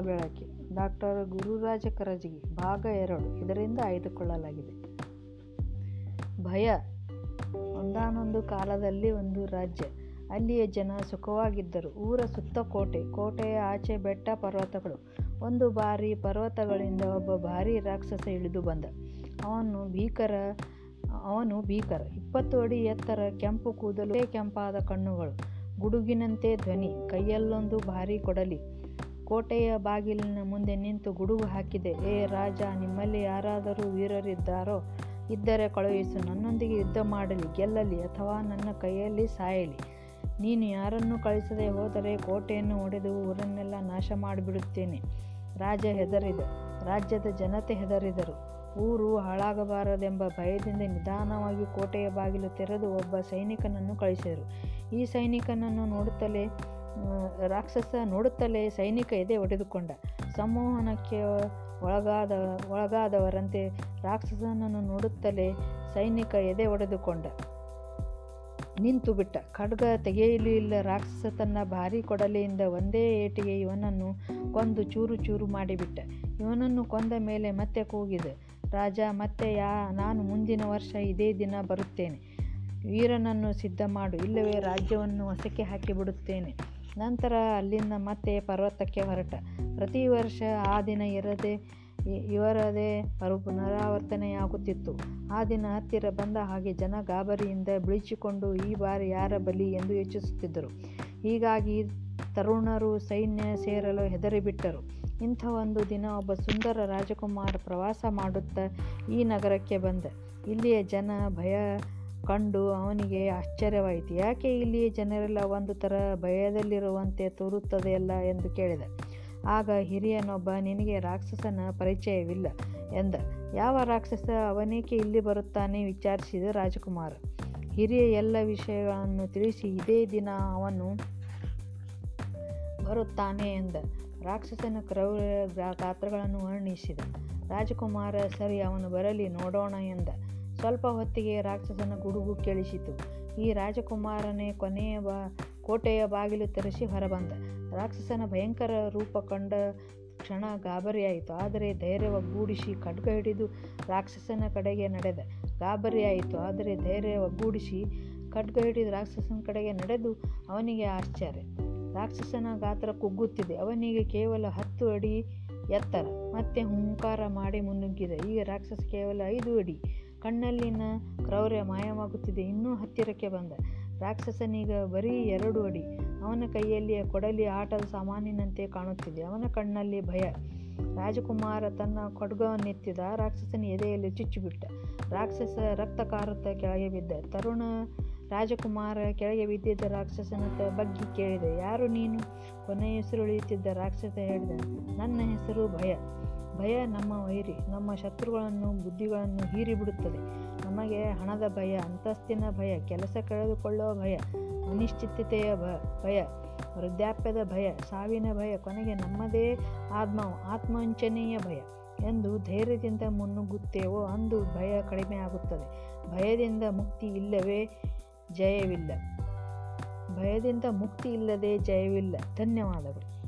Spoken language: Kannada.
ಬೆಳಕೆ ಡಾಕ್ಟರ್ ಗುರುರಾಜ ಕರಜಗಿ ಭಾಗ ಎರಡು, ಇದರಿಂದ ಆಯ್ದುಕೊಳ್ಳಲಾಗಿದೆ. ಭಯ. ಒಂದಾನೊಂದು ಕಾಲದಲ್ಲಿ ಒಂದು ರಾಜ್ಯ. ಅಲ್ಲಿಯ ಜನ ಸುಖವಾಗಿದ್ದರು. ಊರ ಸುತ್ತ ಕೋಟೆ, ಕೋಟೆಯ ಆಚೆ ಬೆಟ್ಟ ಪರ್ವತಗಳು. ಒಂದು ಬಾರಿ ಪರ್ವತಗಳಿಂದ ಒಬ್ಬ ಭಾರಿ ರಾಕ್ಷಸ ಇಳಿದು ಬಂದ. ಅವನು ಭೀಕರ ಅವನು ಭೀಕರ. ಇಪ್ಪತ್ತು ಅಡಿ ಎತ್ತರ ಕೆಂಪು ಕೂದಲು, ಕೆಂಪಾದ ಕಣ್ಣುಗಳು, ಗುಡುಗಿನಂತೆ ಧ್ವನಿ, ಕೈಯಲ್ಲೊಂದು ಭಾರಿ ಕೊಡಲಿ. ಕೋಟೆಯ ಬಾಗಿಲಿನ ಮುಂದೆ ನಿಂತು ಗುಡುಗು ಹಾಕಿದೆ. ಏ ರಾಜ, ನಿಮ್ಮಲ್ಲಿ ಯಾರಾದರೂ ವೀರರಿದ್ದಾರೋ, ಇದ್ದರೆ ಕಳುಹಿಸು. ನನ್ನೊಂದಿಗೆ ಯುದ್ಧ ಮಾಡಲಿ, ಗೆಲ್ಲಲಿ, ಅಥವಾ ನನ್ನ ಕೈಯಲ್ಲಿ ಸಾಯಲಿ. ನೀನು ಯಾರನ್ನು ಕಳಿಸದೆ ಹೋದರೆ ಕೋಟೆಯನ್ನು ಒಡೆದು ಊರನ್ನೆಲ್ಲ ನಾಶ ಮಾಡಿಬಿಡುತ್ತೇನೆ ರಾಜ ಹೆದರಿದ, ರಾಜ್ಯದ ಜನತೆ ಹೆದರಿದರು. ಊರು ಹಾಳಾಗಬಾರದೆಂಬ ಭಯದಿಂದ ನಿಧಾನವಾಗಿ ಕೋಟೆಯ ಬಾಗಿಲು ತೆರೆದು ಒಬ್ಬ ಸೈನಿಕನನ್ನು ಕಳಿಸಿದರು. ಈ ಸೈನಿಕನನ್ನು ನೋಡುತ್ತಲೇ ರಾಕ್ಷಸ ನೋಡುತ್ತಲೇ ಸೈನಿಕ ಎದೆ ಒಡೆದುಕೊಂಡ. ಸಂಮೋಹನಕ್ಕೆ ಒಳಗಾದ, ಒಳಗಾದವರಂತೆ ರಾಕ್ಷಸನನ್ನು ನೋಡುತ್ತಲೇ ಸೈನಿಕ ಎದೆ ಒಡೆದುಕೊಂಡ. ನಿಂತು ಬಿಟ್ಟ. ಖಡ್ಗ ತೆಗೆಯಲಿಲ್ಲ. ರಾಕ್ಷಸ ತನ್ನ ಭಾರಿ ಕೊಡಲಿಯಿಂದ ಒಂದೇ ಏಟಿಗೆ ಇವನನ್ನು ಕೊಂದು ಚೂರು ಚೂರು ಮಾಡಿಬಿಟ್ಟ. ಇವನನ್ನು ಕೊಂದ ಮೇಲೆ ಮತ್ತೆ ಕೂಗಿದೆ. ರಾಜ, ಮತ್ತೆ ಯಾ, ನಾನು ಮುಂದಿನ ವರ್ಷ ಇದೇ ದಿನ ಬರುತ್ತೇನೆ. ವೀರನನ್ನು ಸಿದ್ಧ ಮಾಡು ಇಲ್ಲವೇ ರಾಜ್ಯವನ್ನು ಹೊಸಕ್ಕೆ ಹಾಕಿಬಿಡುತ್ತೇನೆ. ನಂತರ ಅಲ್ಲಿಂದ ಮತ್ತೆ ಪರ್ವತಕ್ಕೆ ಹೊರಟ. ಪ್ರತಿ ವರ್ಷ ಆ ದಿನ ಇರದೆ ಇವರದೇ ಪರು ಪುನರಾವರ್ತನೆಯಾಗುತ್ತಿತ್ತು. ಆ ದಿನ ಹತ್ತಿರ ಬಂದ ಹಾಗೆ ಜನ ಗಾಬರಿಯಿಂದ ಬಿಳಿಚಿಕೊಂಡು ಈ ಬಾರಿ ಯಾರ ಬಲಿ ಎಂದು ಯೋಚಿಸುತ್ತಿದ್ದರು. ಹೀಗಾಗಿ ತರುಣರು ಸೈನ್ಯ ಸೇರಲು ಹೆದರಿಬಿಟ್ಟರು. ಇಂಥ ಒಂದು ದಿನ ಒಬ್ಬ ಸುಂದರ ರಾಜಕುಮಾರ ಪ್ರವಾಸ ಮಾಡುತ್ತಾ ಈ ನಗರಕ್ಕೆ ಬಂದ. ಇಲ್ಲಿಯ ಜನ ಭಯ ಕಂಡು ಅವನಿಗೆ ಆಶ್ಚರ್ಯವಾಯಿತು. ಯಾಕೆ ಇಲ್ಲಿಯ ಜನರೆಲ್ಲ ಒಂದು ಥರ ಭಯದಲ್ಲಿರುವಂತೆ ತೋರುತ್ತದೆಯಲ್ಲ ಎಂದು ಕೇಳಿದ. ಆಗ ಹಿರಿಯನೊಬ್ಬ, ನಿನಗೆ ರಾಕ್ಷಸನ ಪರಿಚಯವಿಲ್ಲ ಎಂದ. ಯಾವ ರಾಕ್ಷಸ? ಅವನೇಕೆ ಇಲ್ಲಿ ಬರುತ್ತಾನೆ? ವಿಚಾರಿಸಿದ ರಾಜಕುಮಾರ. ಹಿರಿಯ ಎಲ್ಲ ವಿಷಯಗಳನ್ನು ತಿಳಿಸಿ ಇದೇ ದಿನ ಅವನು ಬರುತ್ತಾನೆ ಎಂದ. ರಾಕ್ಷಸನ ಕ್ರೌರ್ಯ ಗಾತ್ರಗಳನ್ನು ವರ್ಣಿಸಿದ. ರಾಜಕುಮಾರ, ಸರಿ, ಅವನು ಬರಲಿ, ನೋಡೋಣ ಎಂದ. ಸ್ವಲ್ಪ ಹೊತ್ತಿಗೆ ರಾಕ್ಷಸನ ಗುಡುಗು ಕೇಳಿಸಿತು. ಈ ರಾಜಕುಮಾರನೇ ಕೊನೆಯ ಬಾ ಕೋಟೆಯ ಬಾಗಿಲು ತೆರೆಸಿ ಹೊರಬಂದ. ರಾಕ್ಷಸನ ಭಯಂಕರ ರೂಪ ಕಂಡ ಕ್ಷಣ ಗಾಬರಿಯಾಯಿತು. ಆದರೆ ಧೈರ್ಯ ಒಗ್ಗೂಡಿಸಿ ಖಡ್ಗ ಹಿಡಿದು ರಾಕ್ಷಸನ ಕಡೆಗೆ ನಡೆದ. ಗಾಬರಿಯಾಯಿತು. ಆದರೆ ಧೈರ್ಯ ಒಗ್ಗೂಡಿಸಿ ಖಡ್ಗ ಹಿಡಿದು ರಾಕ್ಷಸನ ಕಡೆಗೆ ನಡೆದು ಅವನಿಗೆ ಆಶ್ಚರ್ಯ. ರಾಕ್ಷಸನ ಗಾತ್ರ ಕುಗ್ಗುತ್ತಿದೆ. ಅವನಿಗೆ ಕೇವಲ ಹತ್ತು ಅಡಿ ಎತ್ತರ. ಮತ್ತೆ ಹುಂಕಾರ ಮಾಡಿ ಮುನ್ನುಗ್ಗಿದ. ಈಗ ರಾಕ್ಷಸ ಕೇವಲ ಐದು ಅಡಿ ಕಣ್ಣಲ್ಲಿನ ಕ್ರೌರ್ಯ ಮಾಯವಾಗುತ್ತಿದೆ. ಇನ್ನೂ ಹತ್ತಿರಕ್ಕೆ ಬಂದ. ರಾಕ್ಷಸನೀಗ ಬರೀ ಎರಡು ಅಡಿ. ಅವನ ಕೈಯಲ್ಲಿಯ ಕೊಡಲಿ ಆಟದ ಸಾಮಾನಿನಂತೆ ಕಾಣುತ್ತಿದೆ. ಅವನ ಕಣ್ಣಲ್ಲಿ ಭಯ. ರಾಜಕುಮಾರ ತನ್ನ ಖಡ್ಗವನ್ನೆತ್ತಿದ ರಾಕ್ಷಸನ ಎದೆಯಲ್ಲಿ ಚುಚ್ಚಿಬಿಟ್ಟ. ರಾಕ್ಷಸ ರಕ್ತ ಕಾರುತ್ತ ಕೆಳಗೆ ಬಿದ್ದ. ತರುಣ ರಾಜಕುಮಾರ ಕೆಳಗೆ ಬಿದ್ದಿದ್ದ ರಾಕ್ಷಸನ ಬಗ್ಗೆ ಕೇಳಿದೆ. ಯಾರು ನೀನು? ಕೊನೆಯ ಹೆಸರು ಉಳಿಯುತ್ತಿದ್ದ ರಾಕ್ಷಸ ಹೇಳಿದೆ. ನನ್ನ ಹೆಸರು ಭಯ. ಭಯ ನಮ್ಮ ವೈರಿ. ನಮ್ಮ ಶತ್ರುಗಳನ್ನು, ಬುದ್ಧಿಗಳನ್ನು ಹೀರಿಬಿಡುತ್ತದೆ ನಮಗೆ ಹಣದ ಭಯ, ಅಂತಸ್ತಿನ ಭಯ, ಕೆಲಸ ಕಳೆದುಕೊಳ್ಳುವ ಭಯ, ಅನಿಶ್ಚಿತತೆಯ ಭಯ, ವೃದ್ಧಾಪ್ಯದ ಭಯ, ಸಾವಿನ ಭಯ, ಕೊನೆಗೆ ನಮ್ಮದೇ ಆತ್ಮ ಆತ್ಮವಂಚನೆಯ ಭಯ. ಎಂದು ಧೈರ್ಯದಿಂದ ಮುನ್ನುಗ್ಗುತ್ತೇವೋ ಅಂದು ಭಯ ಕಡಿಮೆ ಆಗುತ್ತದೆ ಭಯದಿಂದ ಮುಕ್ತಿ ಇಲ್ಲವೇ? ಜಯವಿಲ್ಲ. ಭಯದಿಂದ ಮುಕ್ತಿ ಇಲ್ಲದೆ ಜಯವಿಲ್ಲ. ಧನ್ಯವಾದಗಳು.